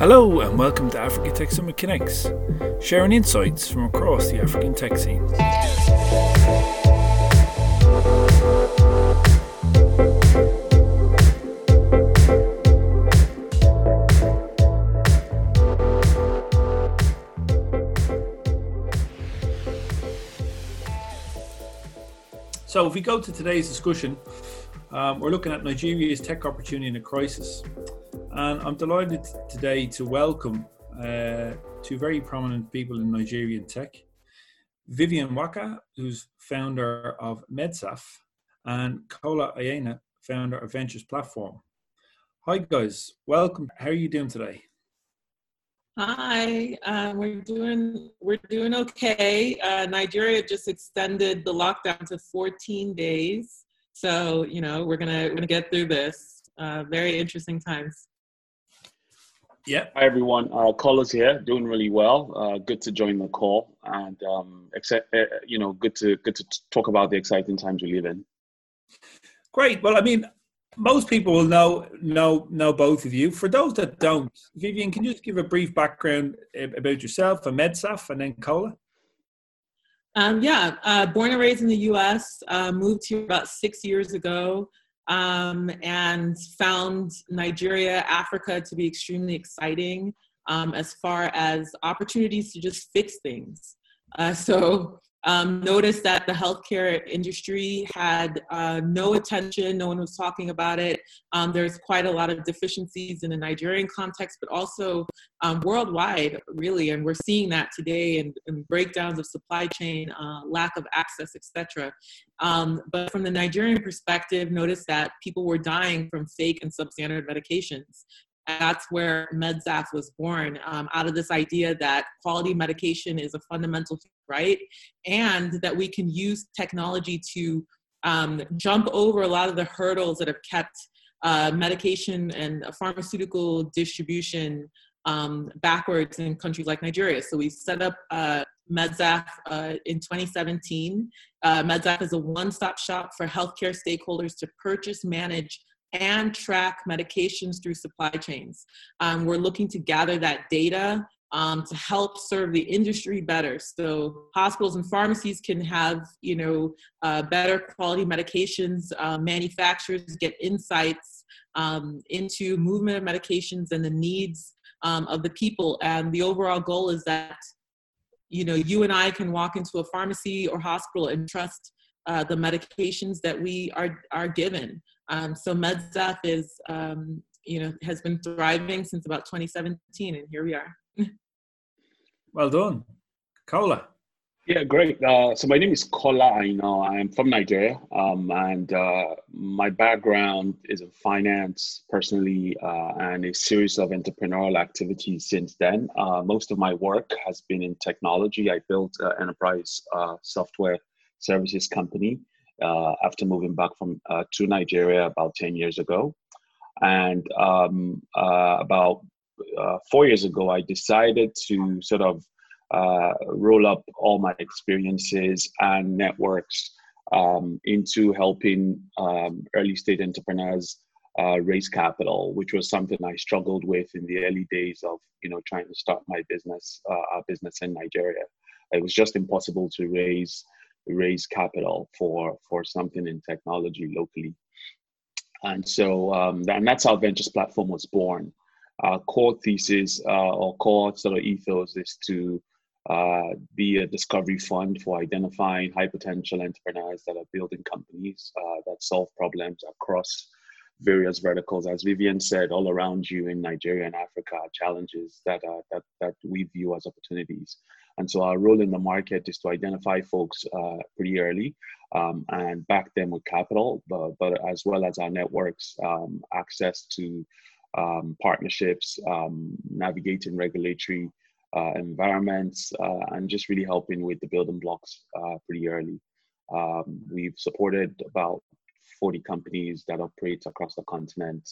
Hello and welcome to Africa Tech Summit Connects, sharing insights from across the African tech scene. So, if we go to today's discussion, um, we're looking at Nigeria's tech opportunity in a crisis. And I'm delighted today to welcome uh, two very prominent people in Nigerian tech Vivian Nwakah, who's founder of MedSaf, and Kola Aina, founder of Ventures Platform. Hi, guys. Welcome. How are you doing today? Hi, uh, we're doing we're doing okay. Uh, Nigeria just extended the lockdown to 14 days, so you know we're gonna we're gonna get through this. Uh, very interesting times. Yeah. Hi everyone. Uh, Kola's here, doing really well. Uh, good to join the call, and um, except uh, you know, good to good to talk about the exciting times we live in. Great. Well, I mean, most people will know know know both of you. For those that don't, Vivian, can you just give a brief background about yourself and MedSaf, and then Kola? Um, yeah, uh, born and raised in the U.S. Uh, moved here about six years ago, um, and found Nigeria, Africa to be extremely exciting um, as far as opportunities to just fix things. Uh, so um, noticed that the healthcare industry had uh, no attention, no one was talking about it. Um, there's quite a lot of deficiencies in the Nigerian context, but also um, worldwide, really, and we're seeing that today in, in breakdowns of supply chain, uh, lack of access, etc. Um, but from the Nigerian perspective, noticed that people were dying from fake and substandard medications that's where MedSaf was born um, out of this idea that quality medication is a fundamental right and that we can use technology to um, jump over a lot of the hurdles that have kept uh, medication and pharmaceutical distribution um, backwards in countries like Nigeria. So we set up uh, MedSaf uh, in 2017. Uh, MedSaf is a one-stop shop for healthcare stakeholders to purchase, manage, and track medications through supply chains. Um, we're looking to gather that data um, to help serve the industry better. So hospitals and pharmacies can have, you know, uh, better quality medications. Uh, manufacturers get insights um, into movement of medications and the needs um, of the people. And the overall goal is that, you know, you and I can walk into a pharmacy or hospital and trust uh, the medications that we are are given. Um, so MedSaf is, um, you know, has been thriving since about 2017, and here we are. well done, Kola. Yeah, great. Uh, so my name is Kola Aina. I'm from Nigeria, um, and uh, my background is in finance, personally, uh, and a series of entrepreneurial activities since then. Uh, most of my work has been in technology. I built an enterprise uh, software services company uh, after moving back from uh, to Nigeria about 10 years ago. And um, uh, about uh, four years ago, I decided to sort of uh, roll up all my experiences and networks um, into helping um, early stage entrepreneurs uh, raise capital, which was something I struggled with in the early days of you know trying to start my business, our business in Nigeria. It was just impossible to raise raise capital for for something in technology locally. And so, um, and that's how Ventures Platform was born. Our core thesis uh, or core sort of ethos is to uh, be a discovery fund for identifying high potential entrepreneurs that are building companies uh, that solve problems across various verticals. As Vivian said, all around you in Nigeria and Africa challenges that, are, that, that we view as opportunities. And so our role in the market is to identify folks uh, pretty early um, and back them with capital, but, but as well as our networks, um, access to um, partnerships, um, navigating regulatory uh, environments, uh, and just really helping with the building blocks uh, pretty early. Um, we've supported about 40 companies that operate across the continent.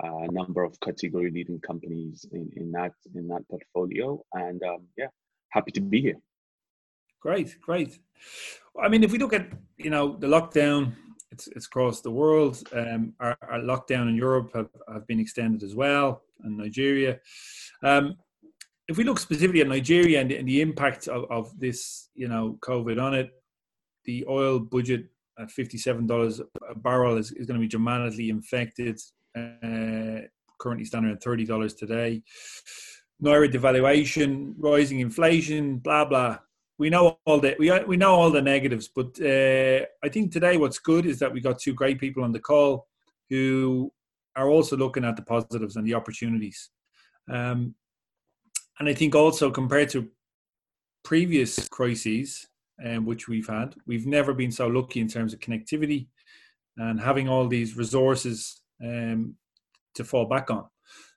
A number of category leading companies in, in that in that portfolio and um, yeah happy to be here great great i mean if we look at you know the lockdown it's, it's across the world um, our, our, lockdown in europe have, have been extended as well and Nigeria. Um, if we look specifically at Nigeria and, and the impact of, of, this, you know, COVID on it, the oil budget at $57 a barrel is, is going to be dramatically infected. Uh, currently standing at $30 today. Naira devaluation, rising inflation, blah, blah. We know all the we, we know all the negatives, but uh, I think today what's good is that we got two great people on the call who are also looking at the positives and the opportunities. Um, and I think also compared to previous crises, um, which we've had, we've never been so lucky in terms of connectivity and having all these resources um, to fall back on.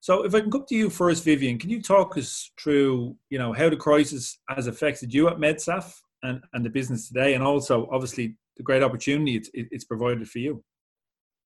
So, if I can come to you first, Vivian, can you talk us through, you know, how the crisis has affected you at MedSaf and, and the business today, and also obviously the great opportunity it's, it's provided for you?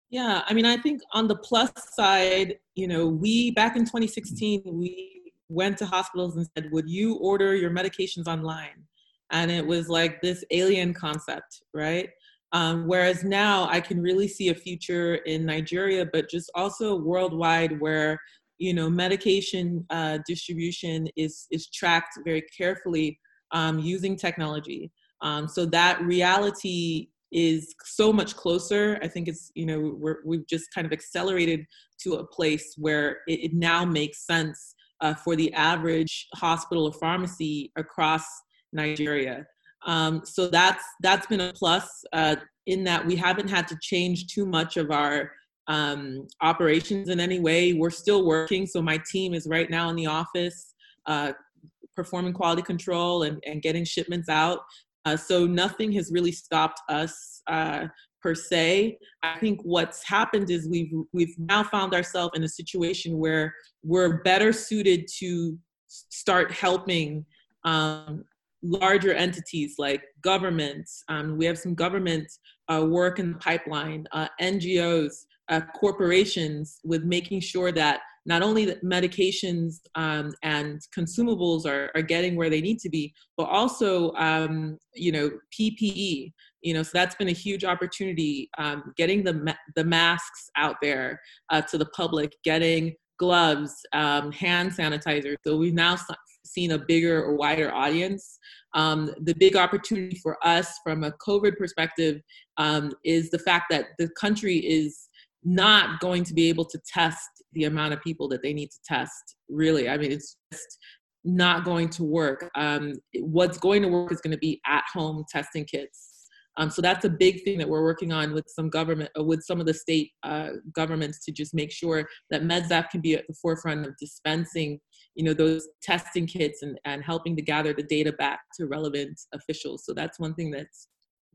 Yeah, I mean, I think on the plus side, you know, we back in 2016, we went to hospitals and said, Would you order your medications online? And it was like this alien concept, right? Um, whereas now I can really see a future in Nigeria, but just also worldwide where you know medication uh, distribution is is tracked very carefully um, using technology. Um, so that reality is so much closer. I think it's, you know, we're, we've just kind of accelerated to a place where it, it now makes sense uh, for the average hospital or pharmacy across Nigeria. Um, so that's that's been a plus uh, in that we haven't had to change too much of our um, operations in any way. We're still working. So my team is right now in the office uh, performing quality control and, and getting shipments out. Uh, so nothing has really stopped us uh, per se. I think what's happened is we've we've now found ourselves in a situation where we're better suited to start helping um, larger entities like governments. Um, we have some government uh, work in the pipeline, uh, NGOs, uh, corporations, with making sure that not only that medications um, and consumables are, are getting where they need to be, but also, um, you know, PPE. You know, so that's been a huge opportunity. Um, getting the ma- the masks out there uh, to the public, getting gloves, um, hand sanitizer. So we've now seen a bigger or wider audience. Um, the big opportunity for us from a COVID perspective um, is the fact that the country is not going to be able to test the amount of people that they need to test really. I mean it's just not going to work. Um, what's going to work is going to be at home testing kits. Um, so that's a big thing that we're working on with some government uh, with some of the state uh, governments to just make sure that MedSaf can be at the forefront of dispensing you know those testing kits and, and helping to gather the data back to relevant officials. So that's one thing that's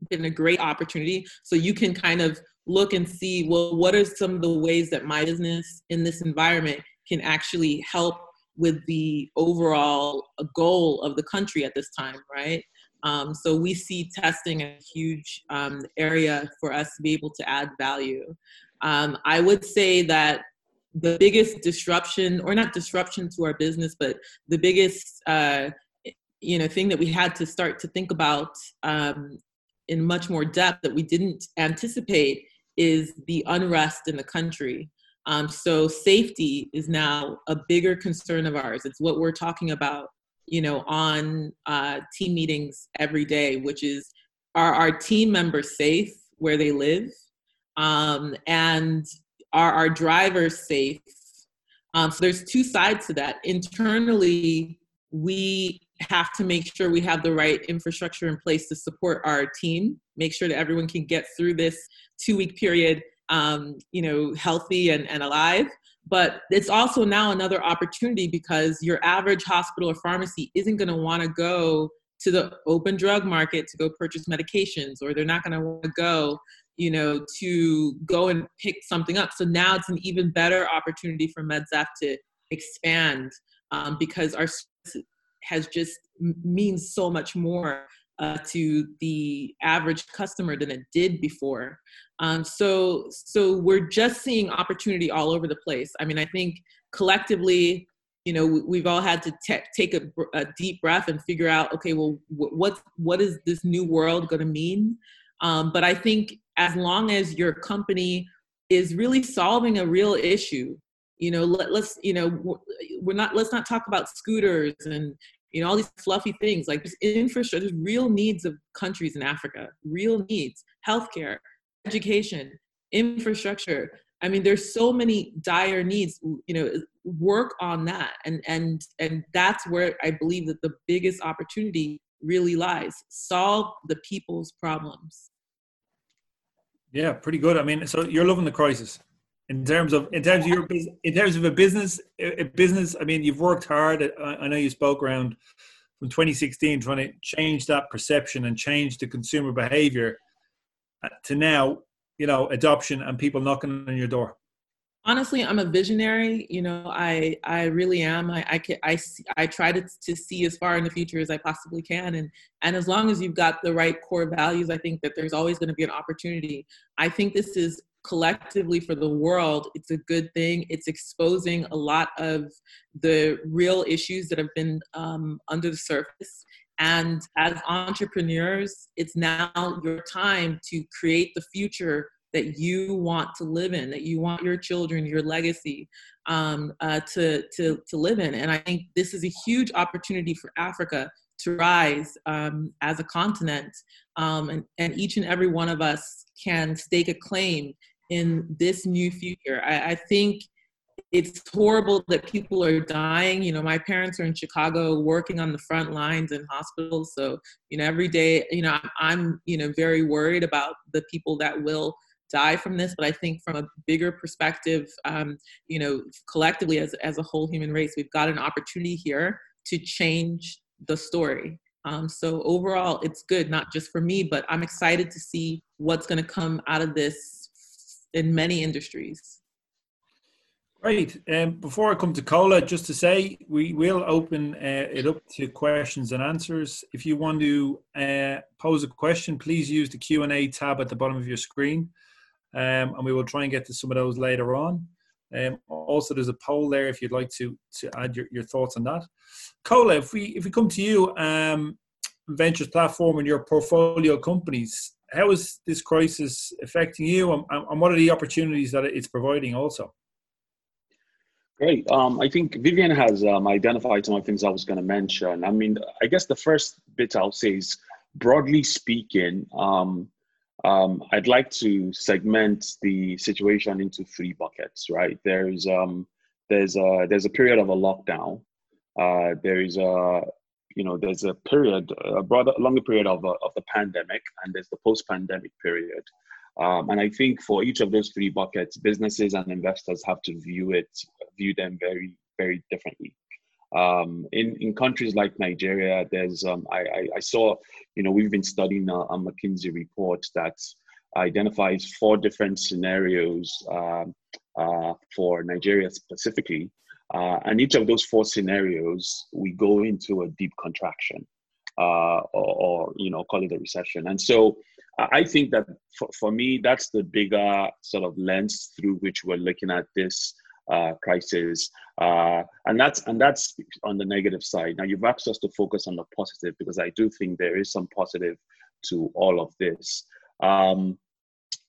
been a great opportunity. So you can kind of look and see well what are some of the ways that my business in this environment can actually help with the overall uh, goal of the country at this time right? Um, so we see testing a huge um, area for us to be able to add value. Um, i would say that the biggest disruption or not disruption to our business but the biggest uh, you know thing that we had to start to think about um, in much more depth that we didn't anticipate is the unrest in the country. Um, so safety is now a bigger concern of ours. It's what we're talking about, you know, on uh, team meetings every day, which is are our team members safe where they live, um, and are our drivers safe? Um, so there's two sides to that. Internally, we have to make sure we have the right infrastructure in place to support our team, make sure that everyone can get through this two week period, um, you know, healthy and, and alive. But it's also now another opportunity because your average hospital or pharmacy isn't going to want to go to the open drug market to go purchase medications, or they're not going to want to go, you know, to go and pick something up. So now it's an even better opportunity for MedSaf to expand um, because our has just means so much more uh, to the average customer than it did before. Um, so, so we're just seeing opportunity all over the place. I mean, I think collectively, you know, we've all had to te- take a, a, deep breath and figure out, okay, well, what what is this new world going to mean? Um, but I think as long as your company is really solving a real issue, you know let, us you know we're not let's not talk about scooters and you know all these fluffy things like just infrastructure real needs of countries in africa real needs healthcare education infrastructure. I mean there's so many dire needs you know work on that and and and that's where i believe that the biggest opportunity really lies. Solve the people's problems yeah pretty good. I mean so you're loving the crisis. In terms of in terms of your in terms of a business a business i mean you've worked hard. I know you spoke around from 2016 trying to change that perception and change the consumer behavior uh, to now you know adoption and people knocking on your door honestly i'm a visionary you know i i really am. I i can, i i try to, to see as far in the future as i possibly can and and as long as you've got the right core values i think that there's always going to be an opportunity. I think this is collectively for the world it's a good thing. It's exposing a lot of the real issues that have been um, under the surface. And as entrepreneurs it's now your time to create the future that you want to live in, that you want your children, your legacy um, uh, to, to, to live in. And I think this is a huge opportunity for Africa to rise um, as a continent. Um, and, and each and every one of us can stake a claim in this new future. I, I think it's horrible that people are dying. You know, my parents are in Chicago working on the front lines in hospitals. So, you know, every day, you know, I'm, you know, very worried about the people that will die from this, but I think from a bigger perspective, um, you know, collectively as, as a whole human race, we've got an opportunity here to change the story. Um, so overall, it's good, not just for me, but I'm excited to see what's going to come out of this in many industries. Great. Um, before I come to Kola, just to say, we will open uh, it up to questions and answers. If you want to uh, pose a question, please use the Q&A tab at the bottom of your screen um, and we will try and get to some of those later on. Um, also, there's a poll there if you'd like to to add your, your thoughts on that. Kola, if we if we come to you, um, ventures platform and your portfolio companies, how is this crisis affecting you, and, and what are the opportunities that it's providing also? Great. Um, I think Vivian has um, identified some of the things I was going to mention. I mean, I guess the first bit I'll say is broadly speaking, um, um, I'd like to segment the situation into three buckets. Right there's um, there's a there's a period of a lockdown. Uh, there is a you know there's a period a broader longer period of a, of the pandemic, and there's the post-pandemic period. Um, and I think for each of those three buckets, businesses and investors have to view it view them very very differently. Um, in in countries like Nigeria, there's um, I, I, I saw you know we've been studying a, a McKinsey report that identifies four different scenarios uh, uh, for Nigeria specifically, uh, and each of those four scenarios we go into a deep contraction, uh, or, or, you know call it a recession, and so. I think that for, for me, that's the bigger sort of lens through which we're looking at this uh, crisis, uh, and that's and that's on the negative side. Now you've asked us to focus on the positive because I do think there is some positive to all of this. Um,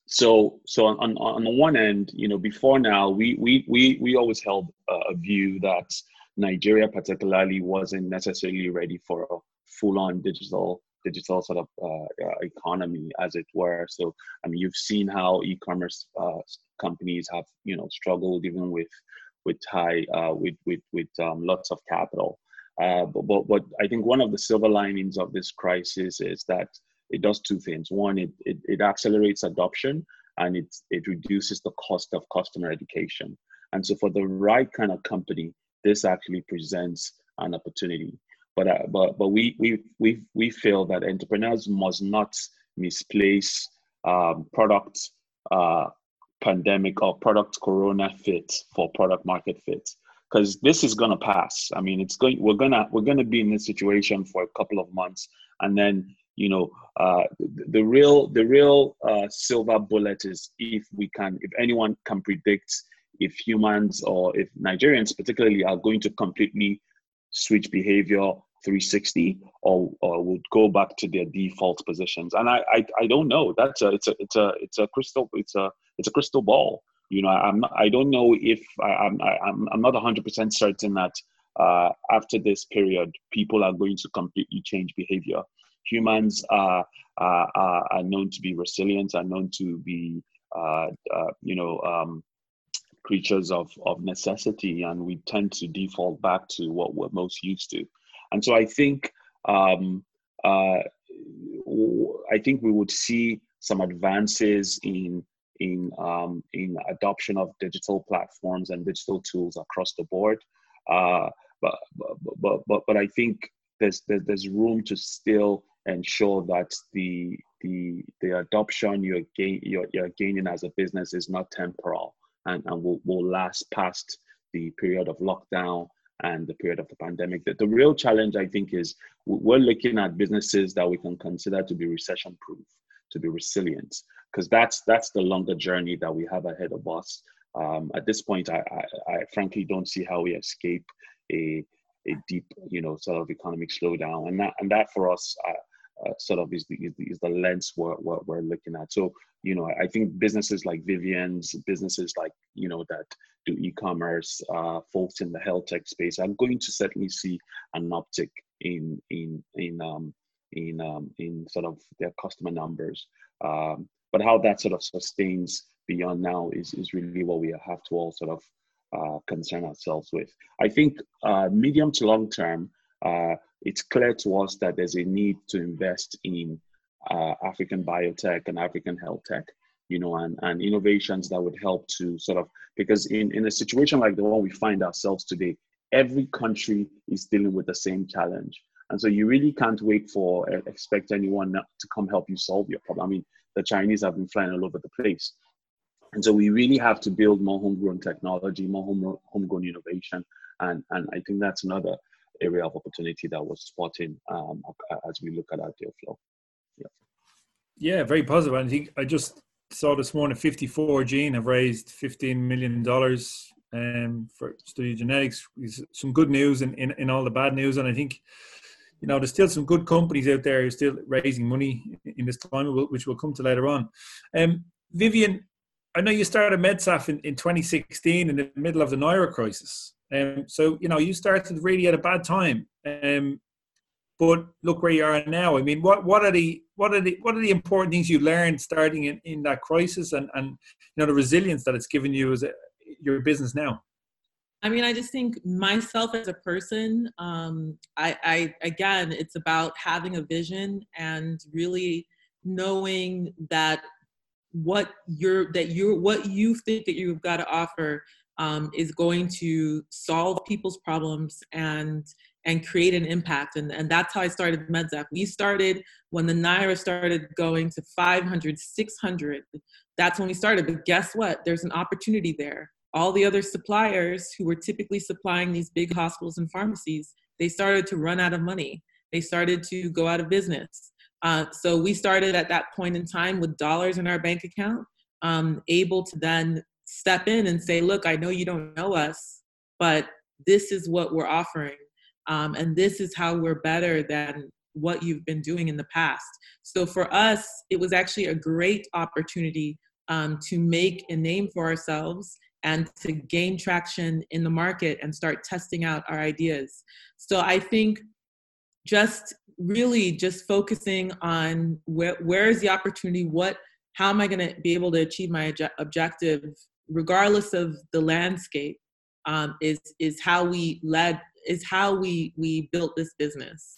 so so on, on, the one end, you know, before now, we we we we always held a view that Nigeria particularly wasn't necessarily ready for a full-on digital digital sort of uh, uh, economy, as it were. So, I mean, you've seen how e-commerce uh, companies have, you know, struggled even with with high uh, with with with um, lots of capital. Uh, but, but but I think one of the silver linings of this crisis is that it does two things. One, it it, it accelerates adoption, and it it reduces the cost of customer education. And so, for the right kind of company, this actually presents an opportunity. But uh, but but we we we we feel that entrepreneurs must not misplace um, product uh, pandemic or product corona fit for product market fit because this is gonna pass. I mean, it's going. We're gonna we're gonna be in this situation for a couple of months, and then you know uh, the, the real the real uh, silver bullet is if we can if anyone can predict if humans or if Nigerians particularly are going to completely switch behavior 360 or, or would go back to their default positions. And I, I i don't know. That's a it's a it's a it's a crystal it's a it's a crystal ball. You know, I'm I don't know if I, I'm I'm I'm not 100% certain that uh, after this period, people are going to completely change behavior. Humans are, are, are known to be resilient, are known to be, uh, uh, you know, um, creatures of, of necessity, and we tend to default back to what we're most used to. And so I think um, uh, I think we would see some advances in in um, in adoption of digital platforms and digital tools across the board. Uh, but, but, but, but, I think there's, there's room to still ensure that the, the, the adoption you're, gain, you're, you're gaining as a business is not temporal and, and will, will last past the period of lockdown and the period of the pandemic. The, the real challenge, I think, is we're looking at businesses that we can consider to be recession proof, to be resilient, because that's that's the longer journey that we have ahead of us. Um, at this point, I, I, I, frankly don't see how we escape a a deep, you know, sort of economic slowdown, and that and that for us. Uh, sort of is the, is the, is the lens we're, we're, we're, looking at. So, you know, I think businesses like Vivian's, businesses like, you know, that do e-commerce, uh, folks in the health tech space are going to certainly see an uptick in, in, in, um, in, um, in sort of their customer numbers. Um, but how that sort of sustains beyond now is, is really what we have to all sort of uh, concern ourselves with. I think uh, medium to long term, uh, it's clear to us that there's a need to invest in uh, African biotech and African health tech, you know, and, and innovations that would help to sort of, because in, in a situation like the one we find ourselves today, every country is dealing with the same challenge. And so you really can't wait for, uh, expect anyone to come help you solve your problem. I mean, the Chinese have been flying all over the place. And so we really have to build more homegrown technology, more home, homegrown innovation. And, and I think that's another area of opportunity that we're spotting um, as we look at our deal flow. Yeah. Yeah, very positive. I think I just saw this morning 54gene have raised $15 million um, for study genetics. Some good news in, in, in all the bad news. And I think, you know, there's still some good companies out there who are still raising money in this climate, which we'll come to later on. Um, Vivian, I know you started MedSaf in, in 2016 in the middle of the Naira crisis. Um, so, you know, you started really at a bad time. Um, but look where you are now. I mean, what, what are the what are the what are the important things you learned starting in, in that crisis and, and you know the resilience that it's given you as a, your business now? I mean, I just think myself as a person, um, I, I again, it's about having a vision and really knowing that what you're that you're what you think that you've got to offer um, is going to solve people's problems and and create an impact. And, and that's how i started MedSaf. we started when the naira started going to 500 600 that's when we started. But guess what? There's an opportunity there. All the other suppliers who were typically supplying these big hospitals and pharmacies they started to run out of money. They started to go out of business. Uh, so we started at that point in time with dollars in our bank account, um, able to then step in and say, look, I know you don't know us, but this is what we're offering. Um, and this is how we're better than what you've been doing in the past. So for us, it was actually a great opportunity um, to make a name for ourselves and to gain traction in the market and start testing out our ideas. So I think just really just focusing on where where is the opportunity what how am i going to be able to achieve my objective regardless of the landscape um, is is how we led is how we we built this business.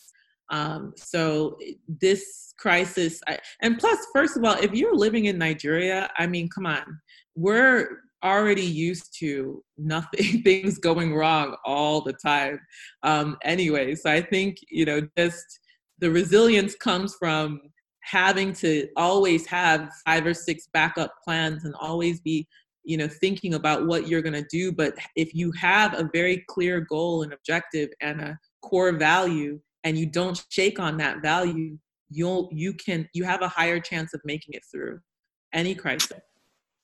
Um, so this crisis I, and plus first of all if you're living in nigeria i mean come on. We're already used to nothing things going wrong all the time. Um, anyway so i think you know just the resilience comes from having to always have five or six backup plans and always be you know thinking about what you're going to do but if you have a very clear goal and objective and a core value and you don't shake on that value you'll you can you have a higher chance of making it through any crisis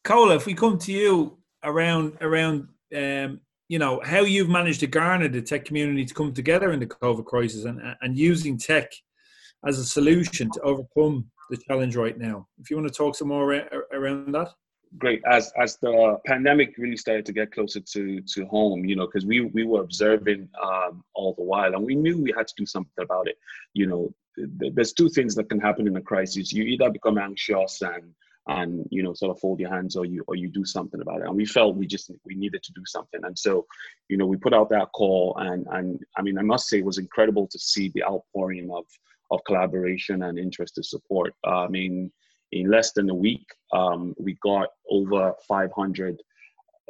Kola, if we come to you around around um, you know how you've managed to garner the tech community to come together in the COVID crisis and and using tech as a solution to overcome the challenge right now. If you want to talk some more around that. Great. As as the pandemic really started to get closer to to home, you know, because we we were observing um, all the while, and we knew we had to do something about it. You know, th- there's two things that can happen in a crisis. You either become anxious and and you know sort of fold your hands or you or you do something about it and we felt we just we needed to do something and so you know we put out that call and and i mean i must say it was incredible to see the outpouring of of collaboration and interest to support uh, i mean in less than a week um, we got over 500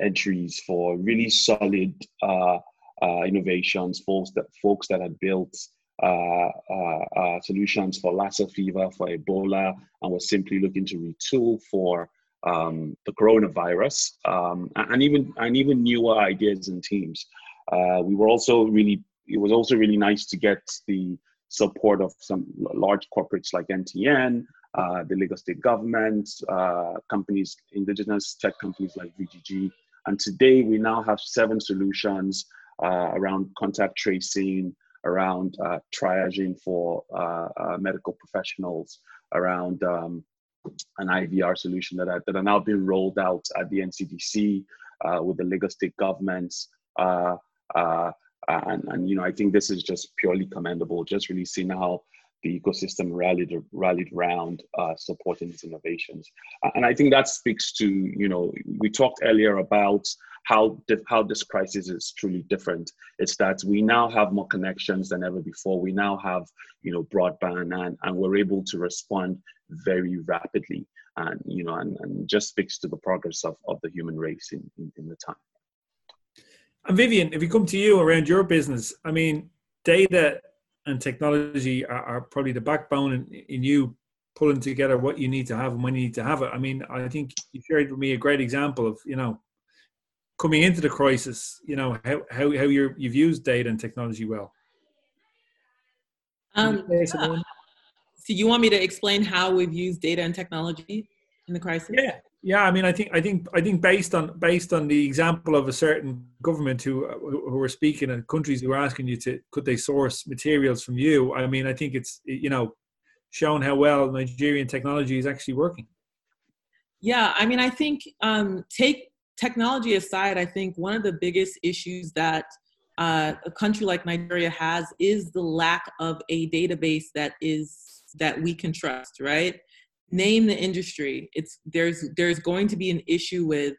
entries for really solid uh, uh, innovations folks that folks that had built uh, uh, uh, solutions for Lassa fever, for Ebola, and we're simply looking to retool for um, the coronavirus, um, and even and even newer ideas and teams. we were also really it was also really nice to get the support of some large corporates like MTN, uh, the Lagos state government, uh, companies, indigenous tech companies like VGG. And today we now have seven solutions uh, around contact tracing, around uh, triaging for uh, medical professionals, around um, an IVR solution that are, that are now being rolled out at the NCDC with the Lagos state governments. And, and, you know, I think this is just purely commendable, just really seeing how the ecosystem rallied rallied around uh, supporting these innovations. And I think that speaks to, you know, we talked earlier about how how this crisis is truly different. It's that we now have more connections than ever before. We now have you know broadband and and we're able to respond very rapidly and you know and, and just speaks to the progress of, of the human race in, in, in the time. And Vivian, if we come to you around your business, I mean, data and technology are, are probably the backbone in, in you pulling together what you need to have and when you need to have it. I mean, I think you shared with me a great example of, you know, coming into the crisis, you know, how, how, how you you've used data and technology well? Um. So you want me to explain how we've used data and technology in the crisis? Yeah, yeah. I mean, I think I think I think based on based on the example of a certain government who who were speaking and countries who are asking you to could they source materials from you. I mean, I think it's you know shown how well Nigerian technology is actually working. Yeah, I mean, I think um, take technology aside, I think one of the biggest issues that uh, a country like Nigeria has is the lack of a database that is that we can trust. Right? Name the industry. It's there's there's going to be an issue with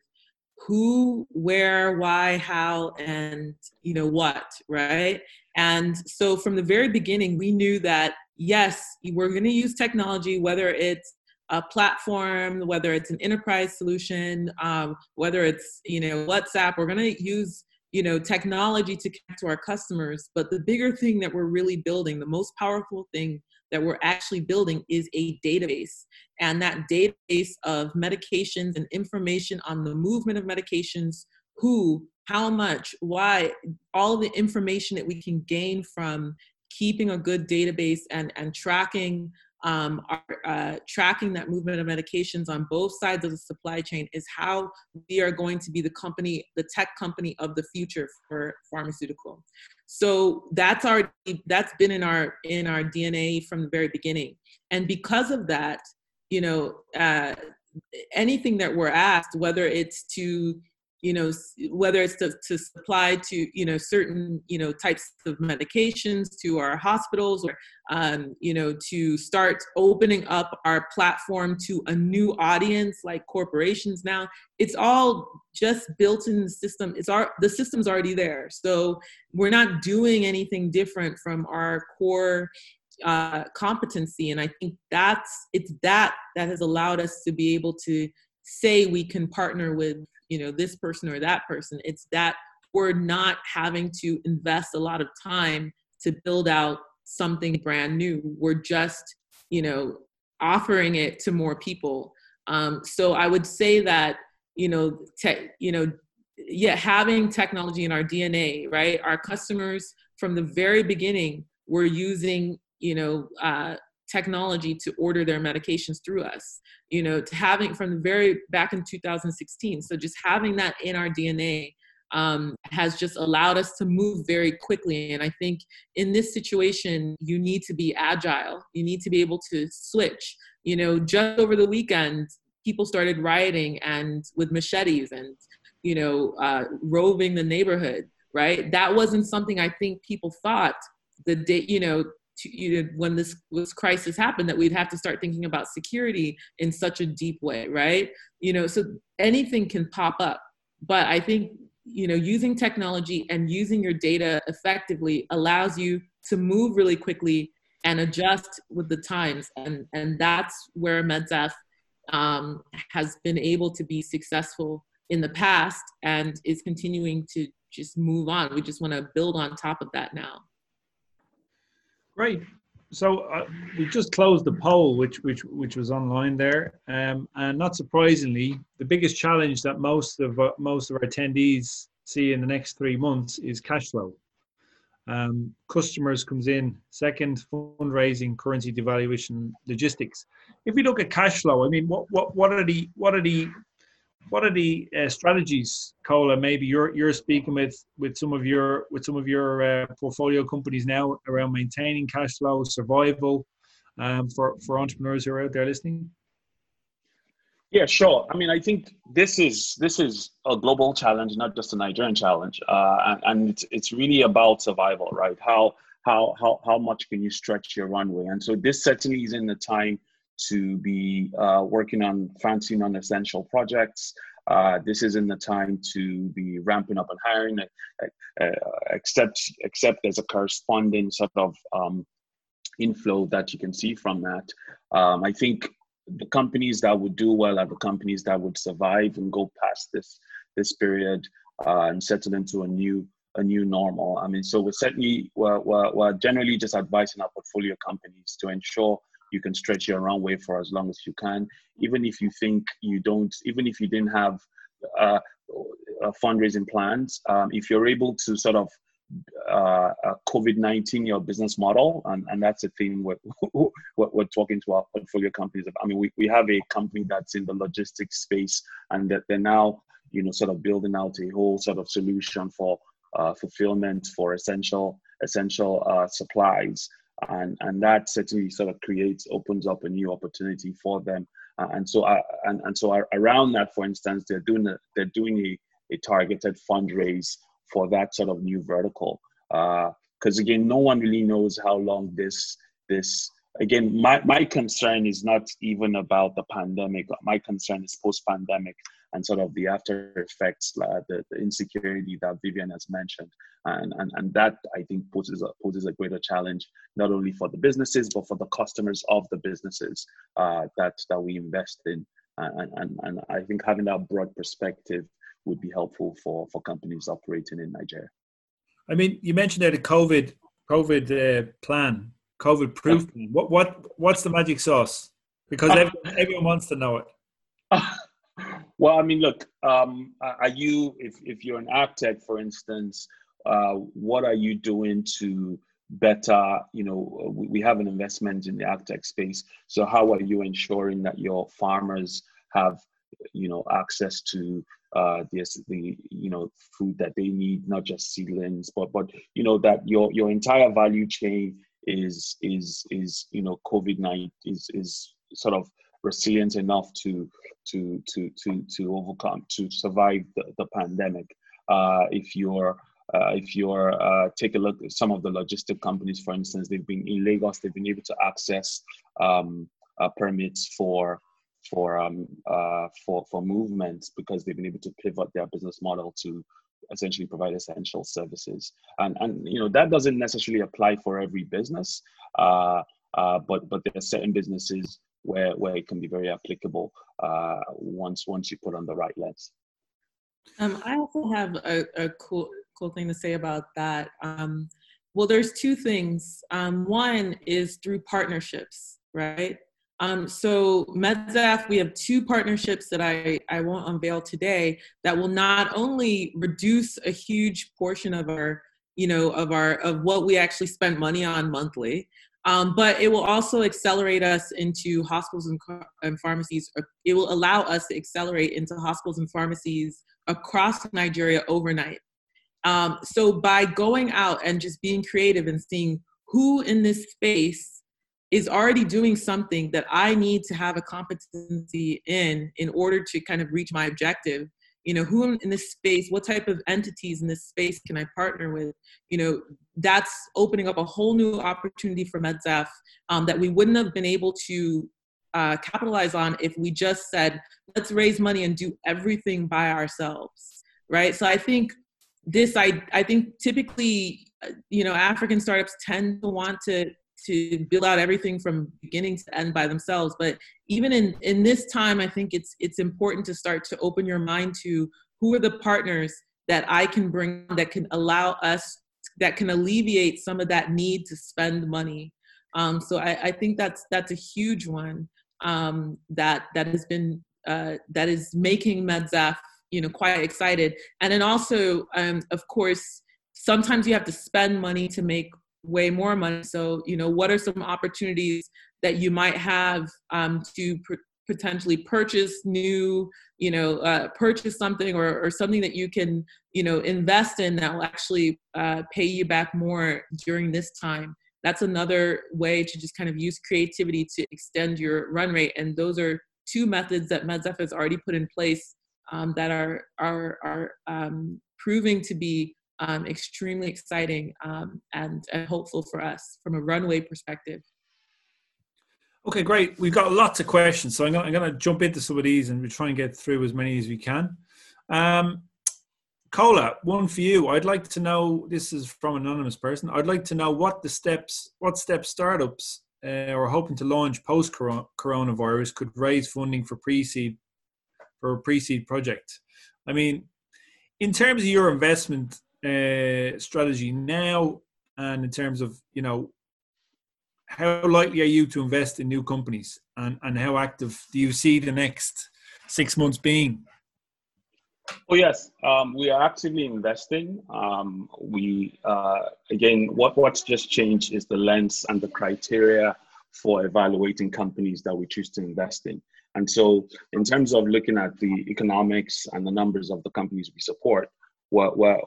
who, where, why, how, and you know what. Right? And so from the very beginning, we knew that yes, we're going to use technology, whether it's a platform, whether it's an enterprise solution, um, whether it's you know WhatsApp, we're going to use you know technology to connect to our customers. But the bigger thing that we're really building, the most powerful thing that we're actually building is a database. And that database of medications and information on the movement of medications, who, how much, why, all the information that we can gain from keeping a good database and, and tracking um, are uh, tracking that movement of medications on both sides of the supply chain is how we are going to be the company, the tech company of the future for pharmaceutical. So that's already that's been in our in our DNA from the very beginning, and because of that, you know, uh, anything that we're asked, whether it's to you know whether it's to, to supply to you know certain you know types of medications to our hospitals or um, you know to start opening up our platform to a new audience like corporations now it's all just built in the system. It's our the system's already there. So we're not doing anything different from our core uh, competency. And i think that's it's that that has allowed us to be able to say we can partner with you know this person or that person. It's that we're not having to invest a lot of time to build out something brand new. We're just you know offering it to more people. Um, so i would say that you know te- you know yeah having technology in our dna right? Our customers from the very beginning were using you know uh, technology to order their medications through us you know to having from the very back in 2016 so just having that in our dna um, has just allowed us to move very quickly. And i think in this situation you need to be agile. You need to be able to switch. You know just over the weekend people started rioting and with machetes and you know uh, roving the neighborhood right? That wasn't something i think people thought the day you know to, you know, when this this crisis happened that we'd have to start thinking about security in such a deep way right? You know so anything can pop up. But i think you know using technology and using your data effectively allows you to move really quickly and adjust with the times. And and that's where MedSaf um, has been able to be successful in the past and is continuing to just move on. We just want to build on top of that now Great. So uh, we just closed the poll, which which which was online there, um, and not surprisingly, the biggest challenge that most of uh, most of our attendees see in the next three months is cash flow. Um, customers comes in second, fundraising, currency devaluation, logistics. If we look at cash flow, I mean, what what what are the what are the what are the uh, strategies, Kola? Maybe you're you're speaking with with some of your with some of your uh, portfolio companies now around maintaining cash flow, survival, um, for for entrepreneurs who are out there listening. Yeah, sure. I mean, I think this is this is a global challenge, not just a Nigerian challenge, uh, and, and it's it's really about survival, right? How how how how much can you stretch your runway? And so this certainly is in the time to be uh, working on fancy non-essential projects. Uh, this isn't the time to be ramping up and hiring, uh, except except there's a corresponding sort of um, inflow that you can see from that. Um, I think the companies that would do well are the companies that would survive and go past this this period uh, and settle into a new a new normal. I mean, so we're certainly we're, we're, we're generally just advising our portfolio companies to ensure you can stretch your runway for as long as you can even if you think you don't even if you didn't have uh, fundraising plans um, if you're able to sort of uh, uh, COVID-19 your business model, and, and that's the thing we're, we're, talking to our portfolio companies. I mean, we, we have a company that's in the logistics space, and that they're now, you know, sort of building out a whole sort of solution for uh, fulfillment for essential essential uh, supplies and and that certainly sort of creates opens up a new opportunity for them. Uh, and so I, and, and so around that for instance they're doing a, they're doing a, a targeted fundraise for that sort of new vertical. Because uh, again no one really knows how long this this again my, my concern is not even about the pandemic. My concern is post pandemic and sort of the after effects, uh, the, the, insecurity that Vivian has mentioned. And, and, and that I think poses a, poses a greater challenge, not only for the businesses, but for the customers of the businesses uh, that, that we invest in. And, and, and I think having that broad perspective would be helpful for, for companies operating in Nigeria. I mean, you mentioned that a COVID COVID uh, plan, COVID proof. What what what's the magic sauce? Because everyone, everyone wants to know it. Well, I mean, look, um, are you, if, if you're an agritech, for instance, uh, what are you doing to better, you know, we, we have an investment in the agritech space. So how are you ensuring that your farmers have, you know, access to uh, the, the, you know, food that they need, not just seedlings, but, but, you know, that your, your entire value chain is, is, is, you know, COVID-19 is, is sort of resilient enough to to to to to overcome to survive the, the pandemic. Uh, if you're uh, if you're uh, take a look at some of the logistic companies, for instance, they've been in Lagos, they've been able to access um, uh, permits for for um, uh, for for movements because they've been able to pivot their business model to essentially provide essential services. And and you know that doesn't necessarily apply for every business, uh, uh, but but there are certain businesses where where it can be very applicable uh, once once you put on the right lens. Um, I also have a, a, cool cool thing to say about that. Um, well, there's two things. Um, one is through partnerships, right? Um, so MedSaf, we have two partnerships that I, I won't unveil today that will not only reduce a huge portion of our, you know, of our of what we actually spend money on monthly, um, but it will also accelerate us into hospitals and, and pharmacies. It will allow us to accelerate into hospitals and pharmacies across Nigeria overnight. Um, so by going out and just being creative and seeing who in this space is already doing something that I need to have a competency in in order to kind of reach my objective. You know, who in this space, what type of entities in this space can I partner with? You know, that's opening up a whole new opportunity for MedSaf um, that we wouldn't have been able to uh, capitalize on if we just said, let's raise money and do everything by ourselves, right? So I think this, I, I think typically, uh, you know, African startups tend to want to to build out everything from beginning to end by themselves. But even in in this time i think it's it's important to start to open your mind to who are the partners that i can bring that can allow us that can alleviate some of that need to spend money. Um, so I, I think that's that's a huge one um, that that has been uh, that is making MedSaf you know quite excited. And then also um, of course sometimes you have to spend money to make way more money. So, you know, what are some opportunities that you might have um, to pr- potentially purchase new, you know, uh, purchase something or, or something that you can, you know, invest in that will actually uh, pay you back more during this time. That's another way to just kind of use creativity to extend your run rate. And those are two methods that MedSaf has already put in place um, that are are are um, proving to be um, extremely exciting um, and, and hopeful for us from a runway perspective. Okay, great. We've got lots of questions, so I'm going, to jump into some of these and we'll try and get through as many as we can. Um, Kola, one for you. I'd like to know. This is from an anonymous person. I'd like to know what the steps, what steps startups uh, are hoping to launch post coronavirus could raise funding for pre-seed for a pre-seed project. I mean, in terms of your investment uh, strategy now, and in terms of you know how likely are you to invest in new companies, and and how active do you see the next six months being? Oh yes, um, we are actively investing. Um, we uh, again, what what's just changed is the lens and the criteria for evaluating companies that we choose to invest in. And so, in terms of looking at the economics and the numbers of the companies we support,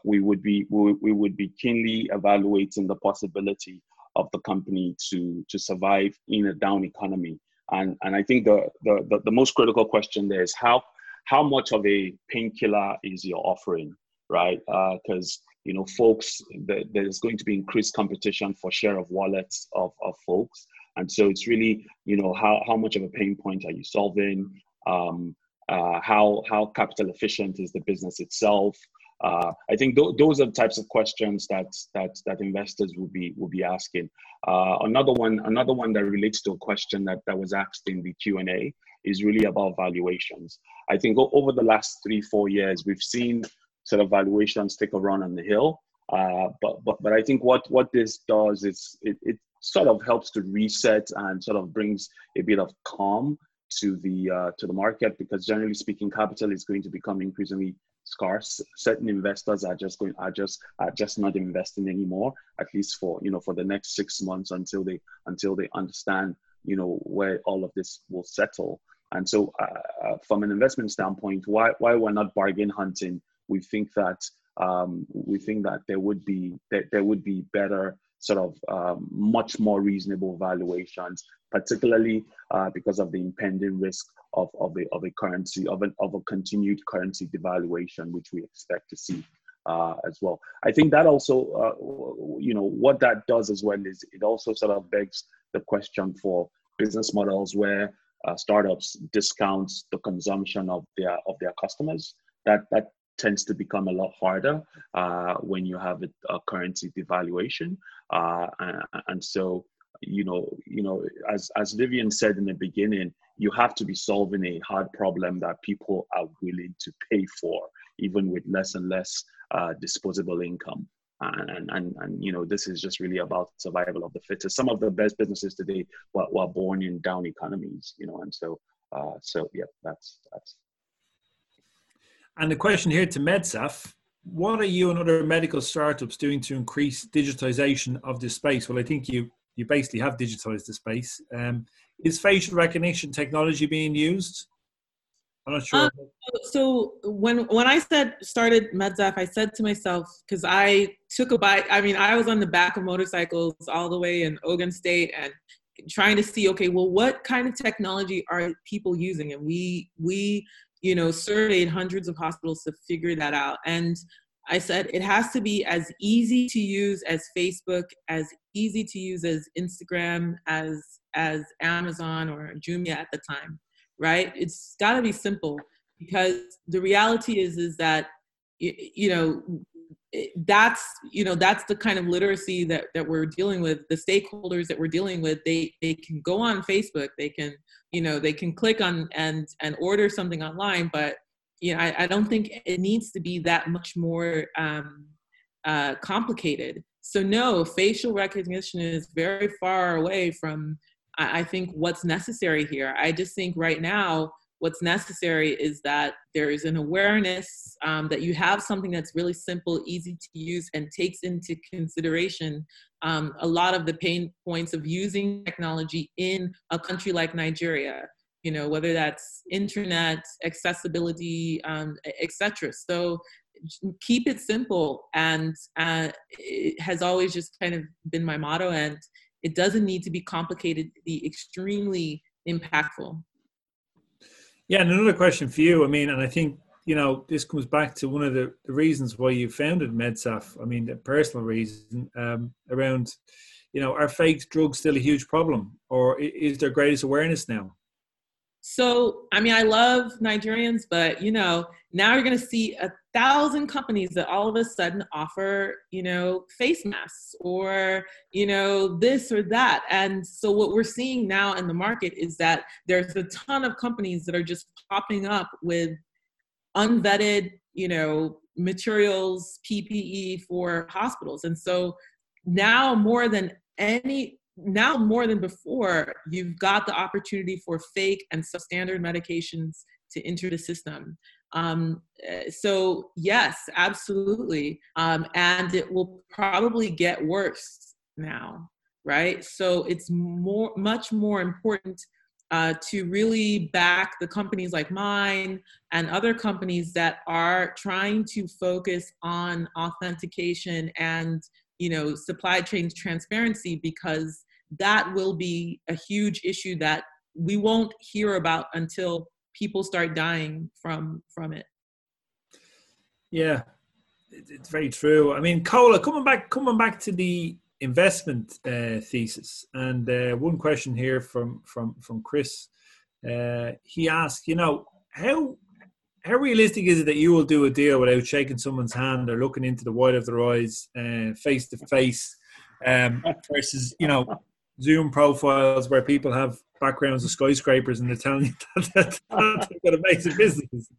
we would be we, we would be keenly evaluating the possibility of the company to to survive in a down economy. And and I think the the, the, the most critical question there is how how much of a painkiller is your offering, right? Because uh, you know, folks, the, there's going to be increased competition for share of wallets of, of folks, and so it's really you know how how much of a pain point are you solving? Um, uh, how how capital efficient is the business itself? Uh, I think th- those are the types of questions that that that investors will be will be asking. Uh, another one, another one that relates to a question that that was asked in the Q and A is really about valuations. I think o- over the last three four years, we've seen sort of valuations take a run on the hill. Uh, but but but I think what what this does is it, it sort of helps to reset and sort of brings a bit of calm to the uh, to the market because generally speaking, capital is going to become increasingly scarce. Certain investors are just going are just are just not investing anymore, at least for you know for the next six months until they until they understand you know where all of this will settle. And so, uh, uh, from an investment standpoint, why why we're not bargain hunting, we think that um, we think that there would be that there would be better sort of um, much more reasonable valuations, particularly uh, because of the impending risk of, of, a, of a currency, of, an, of a continued currency devaluation, which we expect to see uh, as well. I think that also, uh, you know, what that does as well is it also sort of begs the question for business models where uh, startups discount the consumption of their of their customers. That that tends to become a lot harder uh, when you have a, a currency devaluation, uh, and, and so you know, you know, as as Vivian said in the beginning, you have to be solving a hard problem that people are willing to pay for, even with less and less uh, disposable income. And, and, and, and, you know, this is just really about survival of the fittest. Some of the best businesses today were, were born in down economies, you know, and so, uh, so yeah, that's, that's. And the question here to MedSaf, what are you and other medical startups doing to increase digitization of this space? Well, I think you you basically have digitized the space. Um, is facial recognition technology being used? I'm not sure. Um, so when when I said started MedSaf, I said to myself because I took a bike. I mean, I was on the back of motorcycles all the way in Ogun State, and trying to see okay well what kind of technology are people using and we we you know surveyed hundreds of hospitals to figure that out. And i said it has to be as easy to use as facebook as easy to use as instagram as as amazon or jumia at the time right? It's got to be simple because the reality is is that you know that's you know that's the kind of literacy that that we're dealing with. The stakeholders that we're dealing with they they can go on facebook they can you know they can click on and and order something online but you know i, I don't think it needs to be that much more um, uh, complicated. So no facial recognition is very far away from I, I think what's necessary here. I just think right now what's necessary is that there is an awareness um, that you have something that's really simple, easy to use, and takes into consideration um, a lot of the pain points of using technology in a country like Nigeria. You know, whether that's internet accessibility, um, etc. So keep it simple, and uh, it has always just kind of been my motto. And it doesn't need to be complicated to be extremely impactful. Yeah, and another question for you. I mean, and I think you know this comes back to one of the, the reasons why you founded MedSaf. I mean, the personal reason um, around, you know, are fake drugs still a huge problem, or is there greatest awareness now? So, I mean, I love Nigerians, but you know, now you're going to see a thousand companies that all of a sudden offer, you know, face masks or, you know, this or that. And so, what we're seeing now in the market is that there's a ton of companies that are just popping up with unvetted, you know, materials, PPE for hospitals. And so, now more than any now more than before, you've got the opportunity for fake and substandard medications to enter the system. Um, eh, so yes, absolutely, um, and it will probably get worse now, right? So it's more, much more important uh, to really back the companies like mine and other companies that are trying to focus on authentication and you know supply chain transparency because that will be a huge issue that we won't hear about until people start dying from from it. Yeah. It's very true. I mean Kola, coming back coming back to the investment uh, thesis and uh, one question here from from from chris. Uh, he asked you know how how realistic is it that you will do a deal without shaking someone's hand or looking into the white of their eyes face to face versus you know Zoom profiles where people have backgrounds of skyscrapers and they're telling you that, that, that they've got amazing businesses?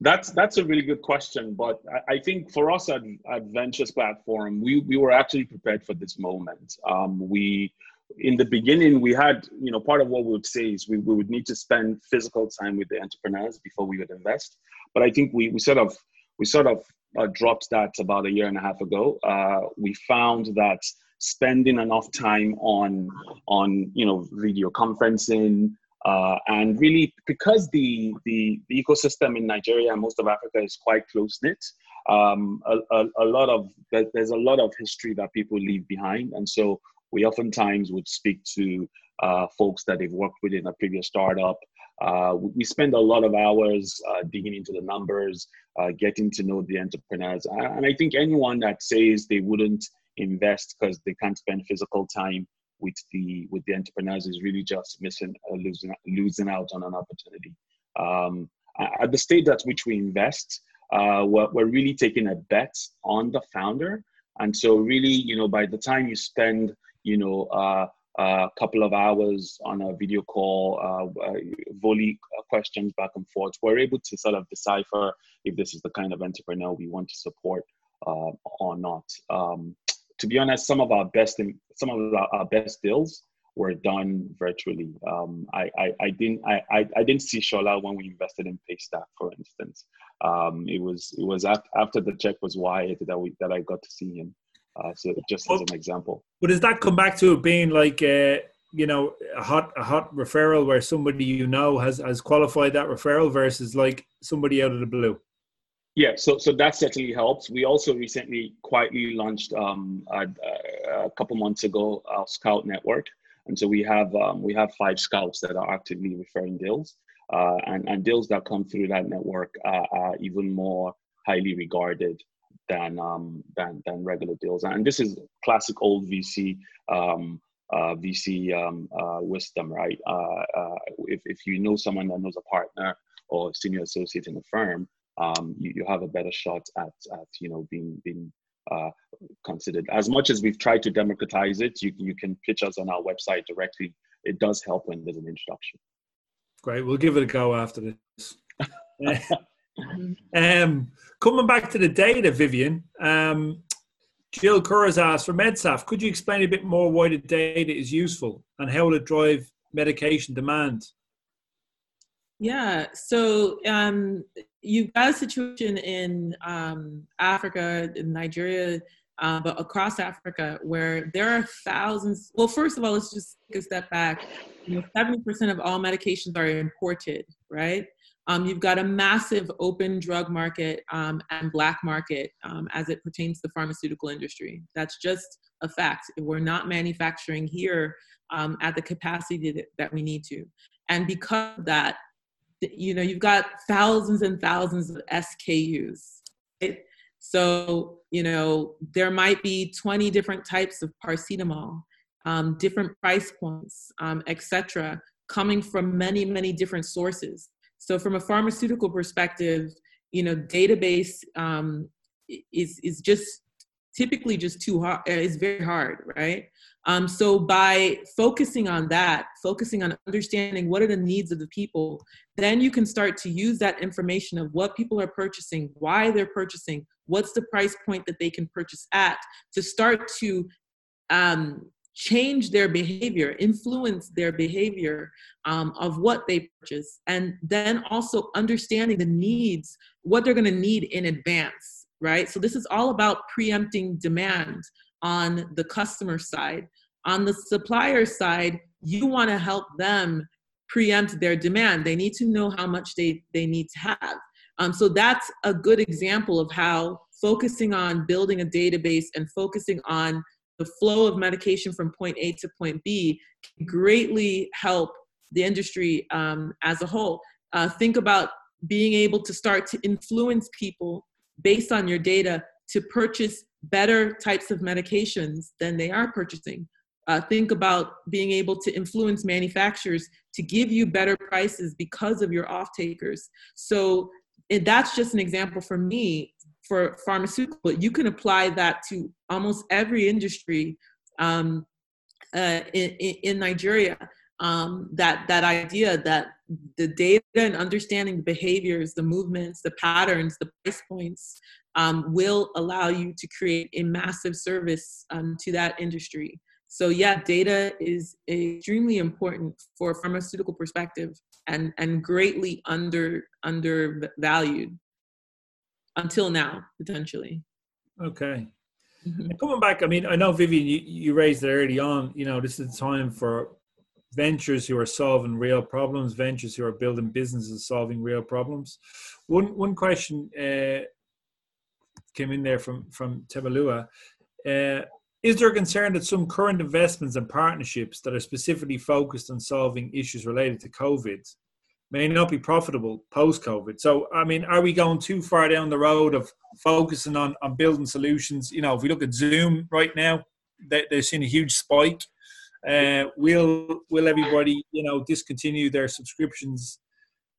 That's that's a really good question, but I, I think for us at, at Ventures Platform, we we were actually prepared for this moment. Um, we in the beginning we had you know part of what we would say is we, we would need to spend physical time with the entrepreneurs before we would invest. But I think we we sort of we sort of uh, dropped that about a year and a half ago. Uh, we found that spending enough time on on you know video conferencing uh, and really because the, the, the ecosystem in Nigeria and most of Africa is quite close knit. Um, a, a, a, lot of there's a lot of history that people leave behind, and so we oftentimes would speak to uh, folks that they've worked with in a previous startup. Uh, we spend a lot of hours uh, digging into the numbers, uh, getting to know the entrepreneurs, and I think anyone that says they wouldn't invest because they can't spend physical time with the with the entrepreneurs is really just missing uh, losing losing out on an opportunity. Um, at the stage at which we invest, uh, we're, we're really taking a bet on the founder, and so really, you know, by the time you spend, you know, uh, a couple of hours on a video call, uh, uh, volley questions back and forth, we're able to sort of decipher if this is the kind of entrepreneur we want to support uh, or not. Um, to be honest, some of our best some of our best deals were done virtually. Um, I, I, I, didn't I, I, didn't see Shola when we invested in Paystack, for instance. Um, it was it was after the check was wired that we that I got to see him. Uh, so just as an example. But does that come back to it being like uh, you know a hot a hot referral where somebody you know has has qualified that referral versus like somebody out of the blue? Yeah, so so that certainly helps. We also recently quietly launched um, a, a couple months ago our Scout Network, And so we have um, we have five scouts that are actively referring deals, uh, and and deals that come through that network are, are even more highly regarded than um, than than regular deals. And this is classic old VC um, uh, VC um, uh, wisdom, right? Uh, uh, if if you know someone that knows a partner or senior associate in the firm, um, you, you have a better shot at at you know being being uh, considered. As much as we've tried to democratize it, you you can pitch us on our website directly. It does help when there's an introduction. Great, we'll give it a go after this. um, coming back to the data, Vivian, um, Jill Kerr has asked for MedSaf, could you explain a bit more why the data is useful and how will it drive medication demand? Yeah, so um, you've got a situation in um, Africa, in Nigeria, uh, but across Africa where there are thousands. Well, first of all, let's just take a step back. You know, 70% of all medications are imported, right? Um, you've got a massive open drug market um, and black market um, as it pertains to the pharmaceutical industry. That's just a fact. We're not manufacturing here um, at the capacity that, that we need to. And because of that, you know, you've got thousands and thousands of SKUs. Right? So, you know, there might be 20 different types of paracetamol, um, different price points, um, etc., coming from many, many different sources. So from a pharmaceutical perspective, you know, database um, is is just typically just too hard. Uh, it's very hard, right? Um, so by focusing on that, focusing on understanding what are the needs of the people, then you can start to use that information of what people are purchasing, why they're purchasing, what's the price point that they can purchase at, to start to um, change their behavior, influence their behavior um, of what they purchase, and then also understanding the needs, what they're going to need in advance, right? So, this is all about preempting demand on the customer side. On the supplier side, you want to help them preempt their demand. They need to know how much they, they need to have. Um, so, that's a good example of how focusing on building a database and focusing on the flow of medication from point A to point B can greatly help the industry um, as a whole. Uh, think about being able to start to influence people based on your data to purchase better types of medications than they are purchasing. Uh, think about being able to influence manufacturers to give you better prices because of your off takers. So that's just an example for me for pharmaceutical, but you can apply that to almost every industry um, uh, in, in, Nigeria. Um, that that idea that the data and understanding the behaviors, the movements, the patterns, the price points um, will allow you to create a massive service um, to that industry. So yeah, data is extremely important for a pharmaceutical perspective and and greatly under undervalued until now, potentially. Okay. Mm-hmm. Coming back, I mean, I know Vivian, you, you raised it early on. You know, this is a time for ventures who are solving real problems, ventures who are building businesses solving real problems. One one question uh, came in there from from Tebalua. Uh, is there a concern that some current investments and partnerships that are specifically focused on solving issues related to COVID may not be profitable post COVID. So, I mean, are we going too far down the road of focusing on, on building solutions? You know, if we look at Zoom right now, they, they're seeing a huge spike. Uh, will will everybody, you know, discontinue their subscriptions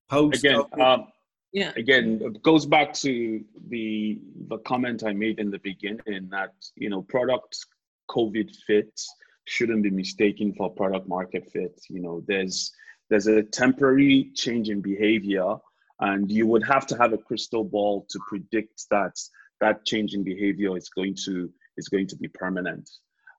post? Again, um, yeah. Again, it goes back to the the comment I made in the beginning that you know product COVID fits shouldn't be mistaken for product market fit. You know, there's there's a temporary change in behavior and you would have to have a crystal ball to predict that that change in behavior is going to is going to be permanent.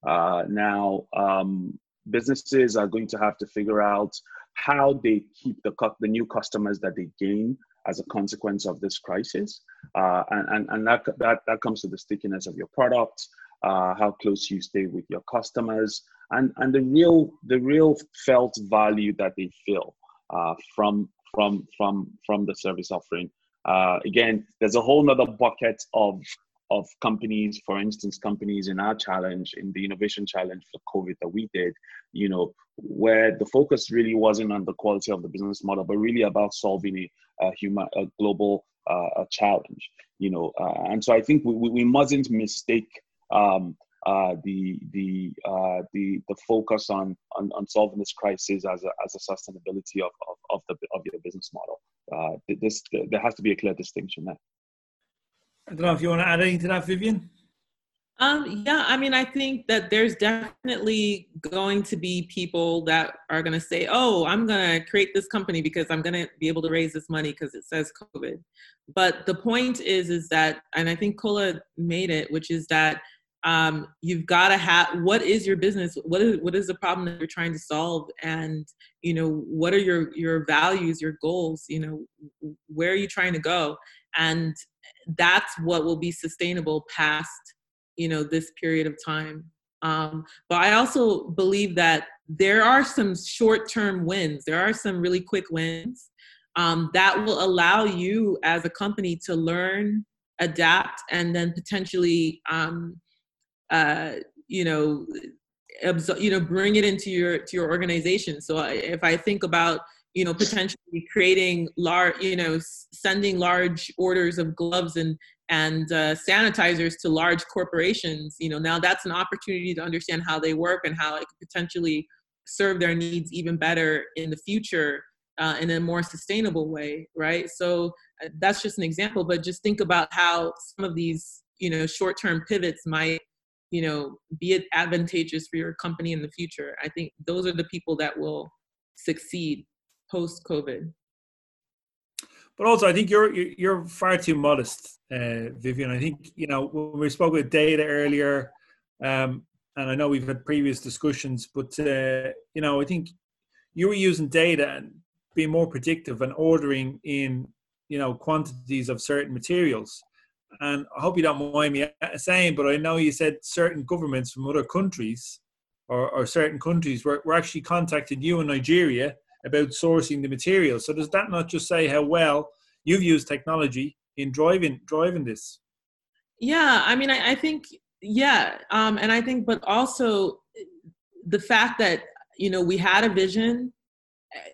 Uh, now um, businesses are going to have to figure out how they keep the the new customers that they gain as a consequence of this crisis. Uh, and, and, and that, that that comes to the stickiness of your product uh, how close you stay with your customers, and, and the real the real felt value that they feel uh, from from from from the service offering. Uh, again, there's a whole other bucket of of companies, for instance, companies in our challenge, in the innovation challenge for COVID that we did, you know, where the focus really wasn't on the quality of the business model, but really about solving a, a human, a global uh, a challenge, you know. Uh, and so I think we, we mustn't mistake um, uh, the the uh, the the focus on, on on solving this crisis as a as a sustainability of of, of the of your business model. Uh, this there has to be a clear distinction there. I don't know if you want to add anything to that, Vivian. Um, yeah, I mean, I think that there's definitely going to be people that are going to say, "Oh, I'm going to create this company because I'm going to be able to raise this money because it says COVID." But the point is, is that, and I think Kola made it, which is that um, you've got to have what is your business? What is what is the problem that you're trying to solve? And you know what are your your values your goals? You know where are you trying to go? And that's what will be sustainable past you know this period of time. Um, but i also believe that there are some short-term wins. There are some really quick wins um, that will allow you as a company to learn adapt and then potentially um, uh, you know absorb, you know bring it into your to your organization. So if i think about you know potentially creating large you know sending large orders of gloves and and uh, sanitizers to large corporations you know now that's an opportunity to understand how they work and how it could potentially serve their needs even better in the future uh, in a more sustainable way right? So uh, that's just an example but just think about how some of these you know short-term pivots might you know be it advantageous for your company in the future. I think those are the people that will succeed post covid but also i think you're you're far too modest uh, vivian. I think you know when we spoke with data earlier um, and i know we've had previous discussions but uh, you know i think you were using data and being more predictive and ordering in you know quantities of certain materials and I hope you don't mind me saying, but I know you said certain governments from other countries or, or certain countries were, were actually contacting you in Nigeria about sourcing the material. So does that not just say how well you've used technology in driving driving this? Yeah, I mean, I, I think yeah, um, and I think, but also the fact that you know we had a vision.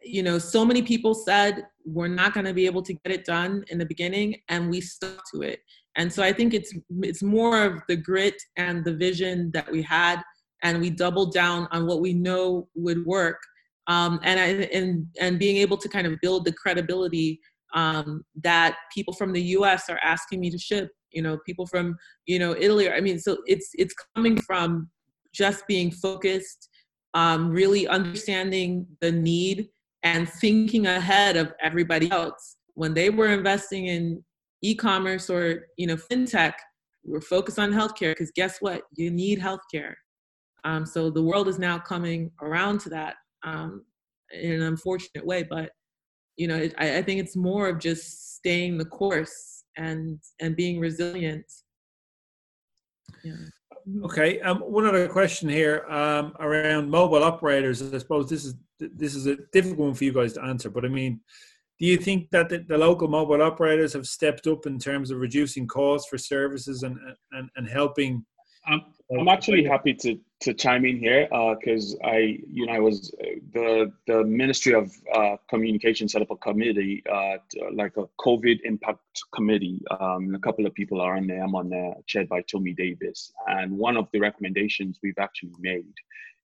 You know, so many people said we're not going to be able to get it done in the beginning, and we stuck to it and so i think it's it's more of the grit and the vision that we had and we doubled down on what we know would work um, and I, and and being able to kind of build the credibility um, that people from the U.S. are asking me to ship. You know, people from you know Italy. I mean, so it's it's coming from just being focused, um, really understanding the need and thinking ahead of everybody else. When they were investing in e-commerce or you know fintech we're focused on healthcare because guess what? You need healthcare. Um, so the world is now coming around to that um, in an unfortunate way but you know it, I, I, think it's more of just staying the course and and being resilient. Yeah. okay um, one other question here um, around mobile operators i suppose this is this is a difficult one for you guys to answer but i mean do you think that the, the, local mobile operators have stepped up in terms of reducing costs for services and and, and helping? I'm, I'm actually happy to to chime in here because uh, I, you know, I was the the Ministry of uh, Communication set up a committee, uh, to, like a COVID impact committee. Um, a couple of people are on there. I'm on there, chaired by Tomi Davies. And one of the recommendations we've actually made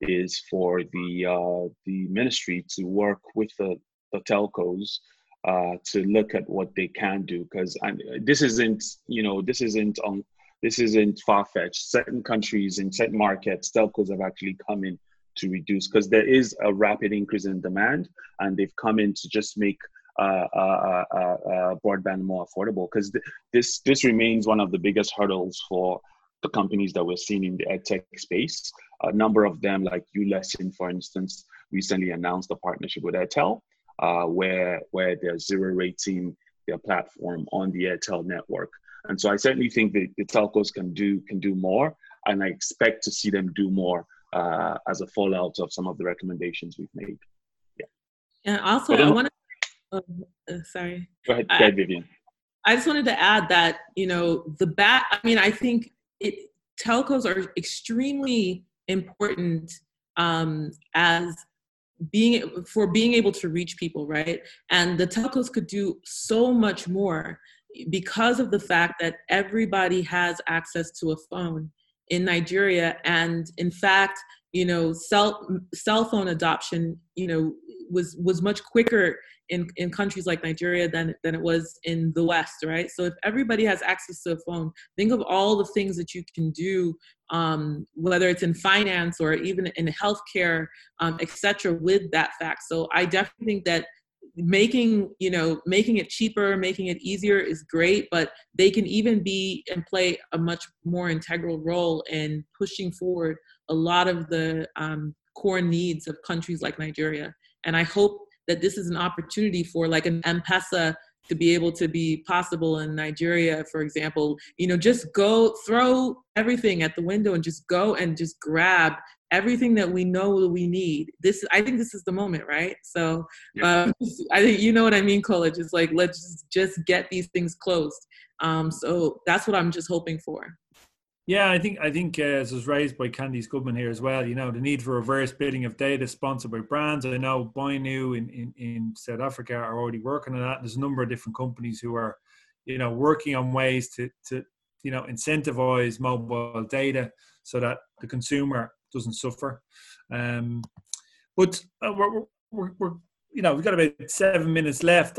is for the uh, the ministry to work with the, the telcos uh, to look at what they can do because this isn't you know this isn't on this isn't far-fetched certain countries in certain markets telcos have actually come in to reduce because there is a rapid increase in demand and they've come in to just make uh, uh, uh, uh broadband more affordable because th- this this remains one of the biggest hurdles for the companies that we're seeing in the edtech space. A number of them, like ULesson, for instance, recently announced a partnership with Airtel uh, where where they're zero rating their platform on the Airtel network. And so I certainly think that the telcos can do can do more, and I expect to see them do more uh, as a fallout of some of the recommendations we've made. Yeah. And also, I want to. Oh, uh, sorry. Go ahead, go ahead, Vivian. I just wanted to add that you know the bat. I mean, I think it telcos are extremely important um, as being for being able to reach people, right? And the telcos could do so much more because of the fact that everybody has access to a phone in Nigeria, and in fact, you know, cell cell phone adoption, you know, was was much quicker in, in countries like Nigeria than, than it was in the West, right? So if everybody has access to a phone, think of all the things that you can do, um, whether it's in finance or even in healthcare, um, et cetera, with that fact. So I definitely think that making you know making it cheaper making it easier is great but they can even be and play a much more integral role in pushing forward a lot of the um, core needs of countries like nigeria and i hope that this is an opportunity for like an M-Pesa to be able to be possible in Nigeria, for example. You know, just go throw everything at the window and just go and just grab everything that we know that we need. This, I think, this is the moment, right? So, um, I think you know what I mean, College. It's like let's just, just get these things closed. Um, so that's what I'm just hoping for. Yeah, I think I think uh, as was raised by Candice Goodman here as well. You know, the need for reverse bidding of data sponsored by brands. I know Boinu in, in, in South Africa are already working on that. There's a number of different companies who are, you know, working on ways to to you know incentivize mobile data so that the consumer doesn't suffer. Um, but uh, we're, we're, we're you know we've got about seven minutes left.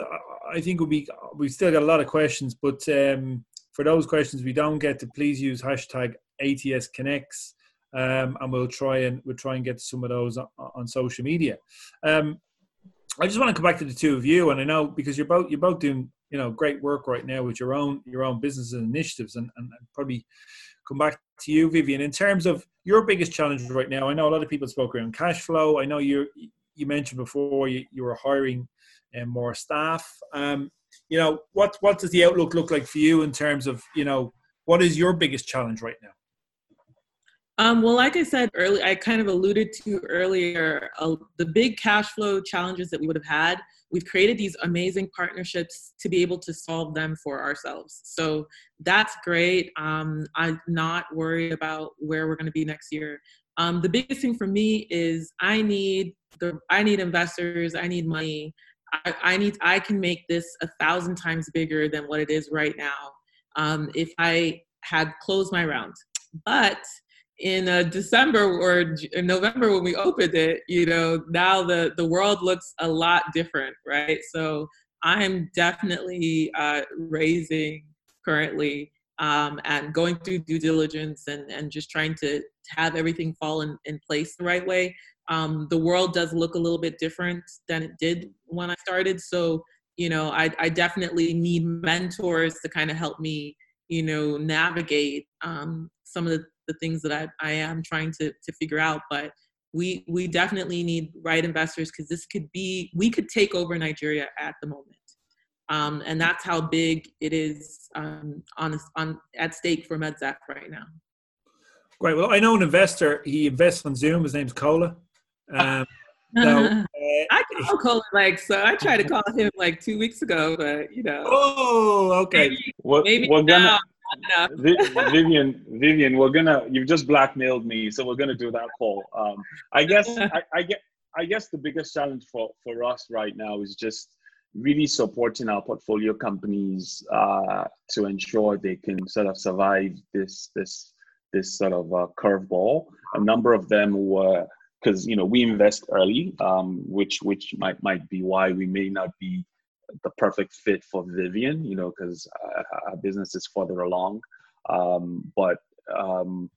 I think we'll we've still got a lot of questions, but. Um, for those questions we don't get to, please use hashtag ATS Connects, um, and we'll try and we'll try and get some of those on, on social media. Um, I just want to come back to the two of you, and I know because you're both you're both doing you know great work right now with your own your own businesses and initiatives, and, and probably come back to you, Vivian, in terms of your biggest challenge right now. I know a lot of people spoke around cash flow. I know you you mentioned before you, you were hiring um, more staff. Um, you know, what what does the outlook look like for you in terms of you know what is your biggest challenge right now? Um, well, like I said earlier, I kind of alluded to earlier uh, the big cash flow challenges that we would have had. We've created these amazing partnerships to be able to solve them for ourselves. So that's great. Um, I'm not worried about where we're going to be next year. Um, the biggest thing for me is I need the I need investors. I need money. I, I, need I can make this a thousand times bigger than what it is right now um, if I had closed my round. But in uh, December or in November when we opened it, you know, now the the world looks a lot different, right? So I'm definitely uh, raising currently um, and going through due diligence and, and just trying to have everything fall in, in place the right way um, the world does look a little bit different than it did when I started. So, you know, I, I definitely need mentors to kind of help me, you know, navigate um, some of the, the things that I, I am trying to, to figure out. But we, we definitely need right investors because this could be, we could take over Nigeria at the moment. Um, and that's how big it is um, on, on at stake for MedSaf right now. Great. Well, I know an investor. He invests on Zoom. His name's Kola. Um, so, uh, I call Colin like so. I tried to call him like two weeks ago, but you know. Oh, okay. Maybe, we're, maybe we're gonna, Vivian, Vivian, we're gonna. You've just blackmailed me, so we're gonna do that call. Um, I guess. I, I get. I guess the biggest challenge for for us right now is just really supporting our portfolio companies uh, to ensure they can sort of survive this this this sort of uh, curveball. A number of them were because you know we invest early, um, which which might might be why we may not be the perfect fit for Vivian, you know, because uh, our business is further along. Um, but um,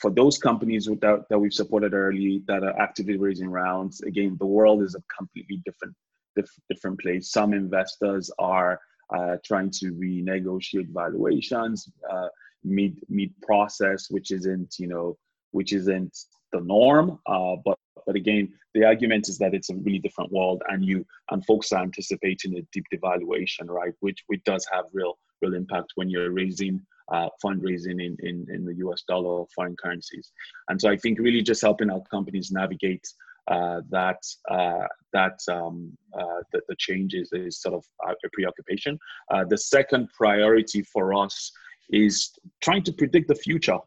for those companies that, that we've supported early that are actively raising rounds, again, the world is a completely different diff- different place. Some investors are uh, trying to renegotiate valuations uh, mid process, which isn't you know which isn't the norm. Uh, but but again, the argument is that it's a really different world, and you and folks are anticipating a deep devaluation, right? Which which does have real real impact when you're raising uh, fundraising in, in in the U.S. dollar or foreign currencies. And so I think really just helping our companies navigate uh, that uh, that um, uh, the, the changes is sort of a preoccupation. Uh, the second priority for us is trying to predict the future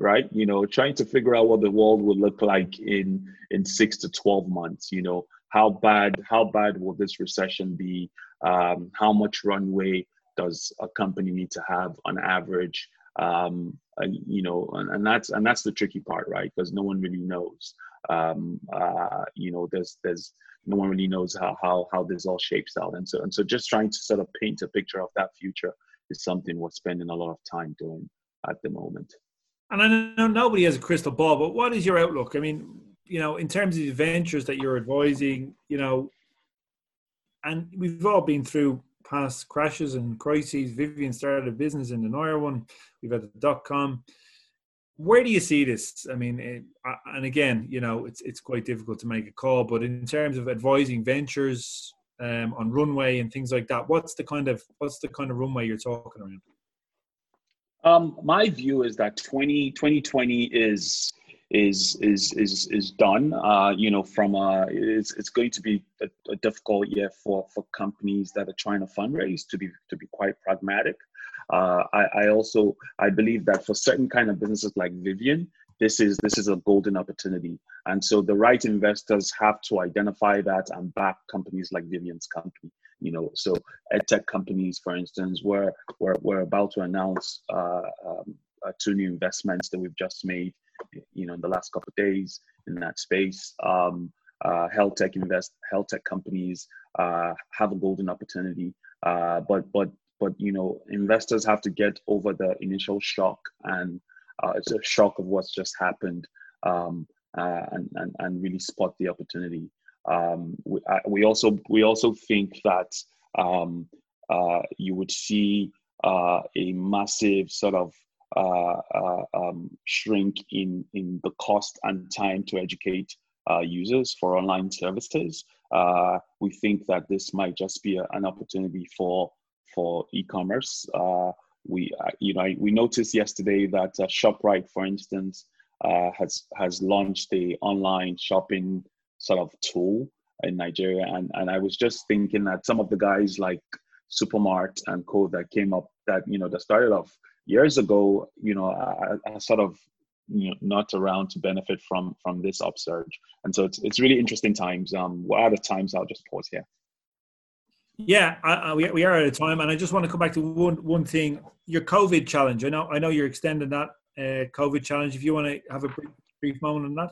right? You know trying to figure out what the world will look like in in six to 12 months you know how bad how bad will this recession be? Um, how much runway does a company need to have on average? Um, and, you know and, and that's and that's the tricky part right? Because no one really knows. Um, uh, you know there's there's no one really knows how how how this all shapes out. And so and so just trying to sort of paint a picture of that future is something we're spending a lot of time doing at the moment and I know nobody has a crystal ball, but what is your outlook? I mean, you know, in terms of the ventures that you're advising, you know, and we've all been through past crashes and crises. Vivian started a business in the Naira one. We've had the dot com where do you see this? I mean, it, and again, you know, it's it's quite difficult to make a call, but in terms of advising ventures um, on runway and things like that, what's the kind of what's the kind of runway you're talking around? Um, my view is that 20, 2020 is is is is is done. Uh, you know, from a it's it's going to be a, a difficult year for for companies that are trying to fundraise to be to be quite pragmatic. Uh, I, I also I believe that for certain kind of businesses like Vivian, this is this is a golden opportunity, and so the right investors have to identify that and back companies like Vivian's company. You know, so edtech companies, for instance, we're we're, we're about to announce uh, um, uh, two new investments that we've just made. You know, in the last couple of days in that space. Um, uh, health tech invest health tech companies uh, have a golden opportunity uh, but but but you know investors have to get over the initial shock and uh, it's a shock of what's just happened um, uh, and, and and really spot the opportunity um, we, uh, we also we also think that um, uh, you would see uh, a massive sort of uh, um, shrink in in the cost and time to educate users for online services. we think that this might just be a, an opportunity for for e-commerce. Uh, we, uh, you know, we noticed yesterday that uh, Shoprite, for instance, uh, has has launched a online shopping sort of tool in Nigeria, and and I was just thinking that some of the guys like Supermart and Co that came up that you know that started off years ago, you know, are, sort of you know, not around to benefit from from this upsurge, and so it's it's really interesting times. Um, we're out of time, So I'll just pause here. Yeah, I, I, we, we are out of time, and I just want to come back to one one thing. Your COVID challenge. I know I know you're extending that uh, COVID challenge. If you want to have a brief, brief moment on that.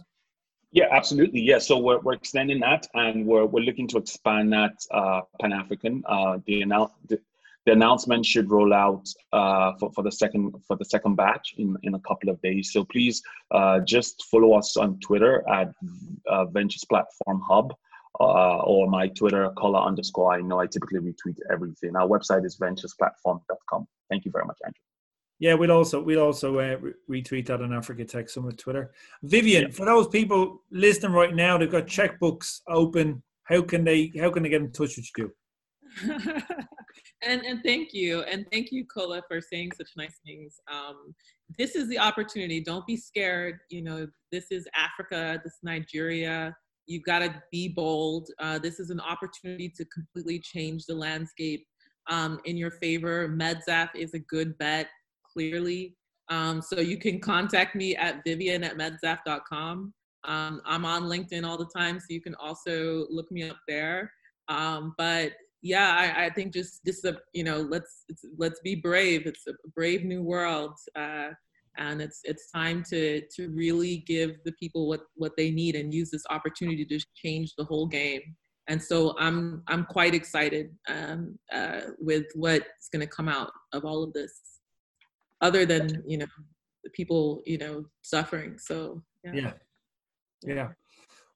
Yeah, absolutely. Yeah, so we're, we're extending that, and we're we're looking to expand that uh, Pan African. Uh, the, annou- the, the announcement should roll out uh, for, for the second for the second batch in, in a couple of days. So please uh, just follow us on Twitter at uh, Ventures Platform Hub uh, or my Twitter, Kola underscore. I know I typically retweet everything. Our website is venturesplatform.com. Thank you very much, Andrew. Yeah, we'll also we'll also uh, retweet that on Africa Tech Summit Twitter. Vivian, yeah. for those people listening right now, they've got checkbooks open. How can they how can they get in touch with you? and and thank you and thank you Kola for saying such nice things. Um, this is the opportunity. Don't be scared. You know, this is Africa. This is Nigeria You've got to be bold. Uh, this is an opportunity to completely change the landscape um, in your favor. MedSaf is a good bet, clearly. Um, so you can contact me at vivian at medsaf.com. Um, I'm on LinkedIn all the time, so you can also look me up there. Um, but yeah, I, I, think just this, uh, you know, let's let's be brave. It's a brave new world. Uh, and it's it's time to to really give the people what what they need and use this opportunity to change the whole game and so i'm i'm quite excited um, uh, with what's going to come out of all of this other than you know the people you know suffering so yeah yeah, yeah.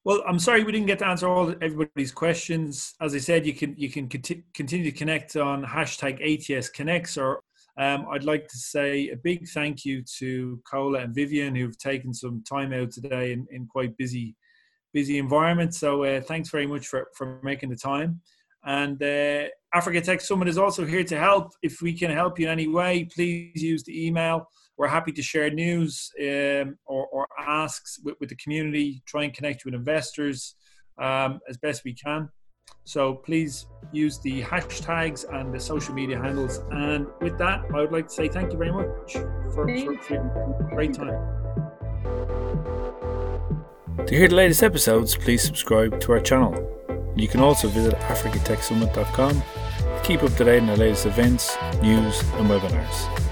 Well, I'm sorry we didn't get to answer all everybody's questions. As I said, you can you can conti- continue to connect on hashtag ATS Connects or um, I'd like to say a big thank you to Kola and Vivian who've taken some time out today in, in quite busy busy environment. So uh, thanks very much for, for making the time. And uh, Africa Tech Summit is also here to help. If we can help you in any way, please use the email. We're happy to share news um, or, or, asks with, with, the community, try and connect with investors. um, as best we can. So please use the hashtags and the social media handles. And with that, I would like to say thank you very much for, for, for a great time. To hear the latest episodes, please subscribe to our channel. You can also visit africatechsummit.com to keep up to date on the latest events, news, and webinars.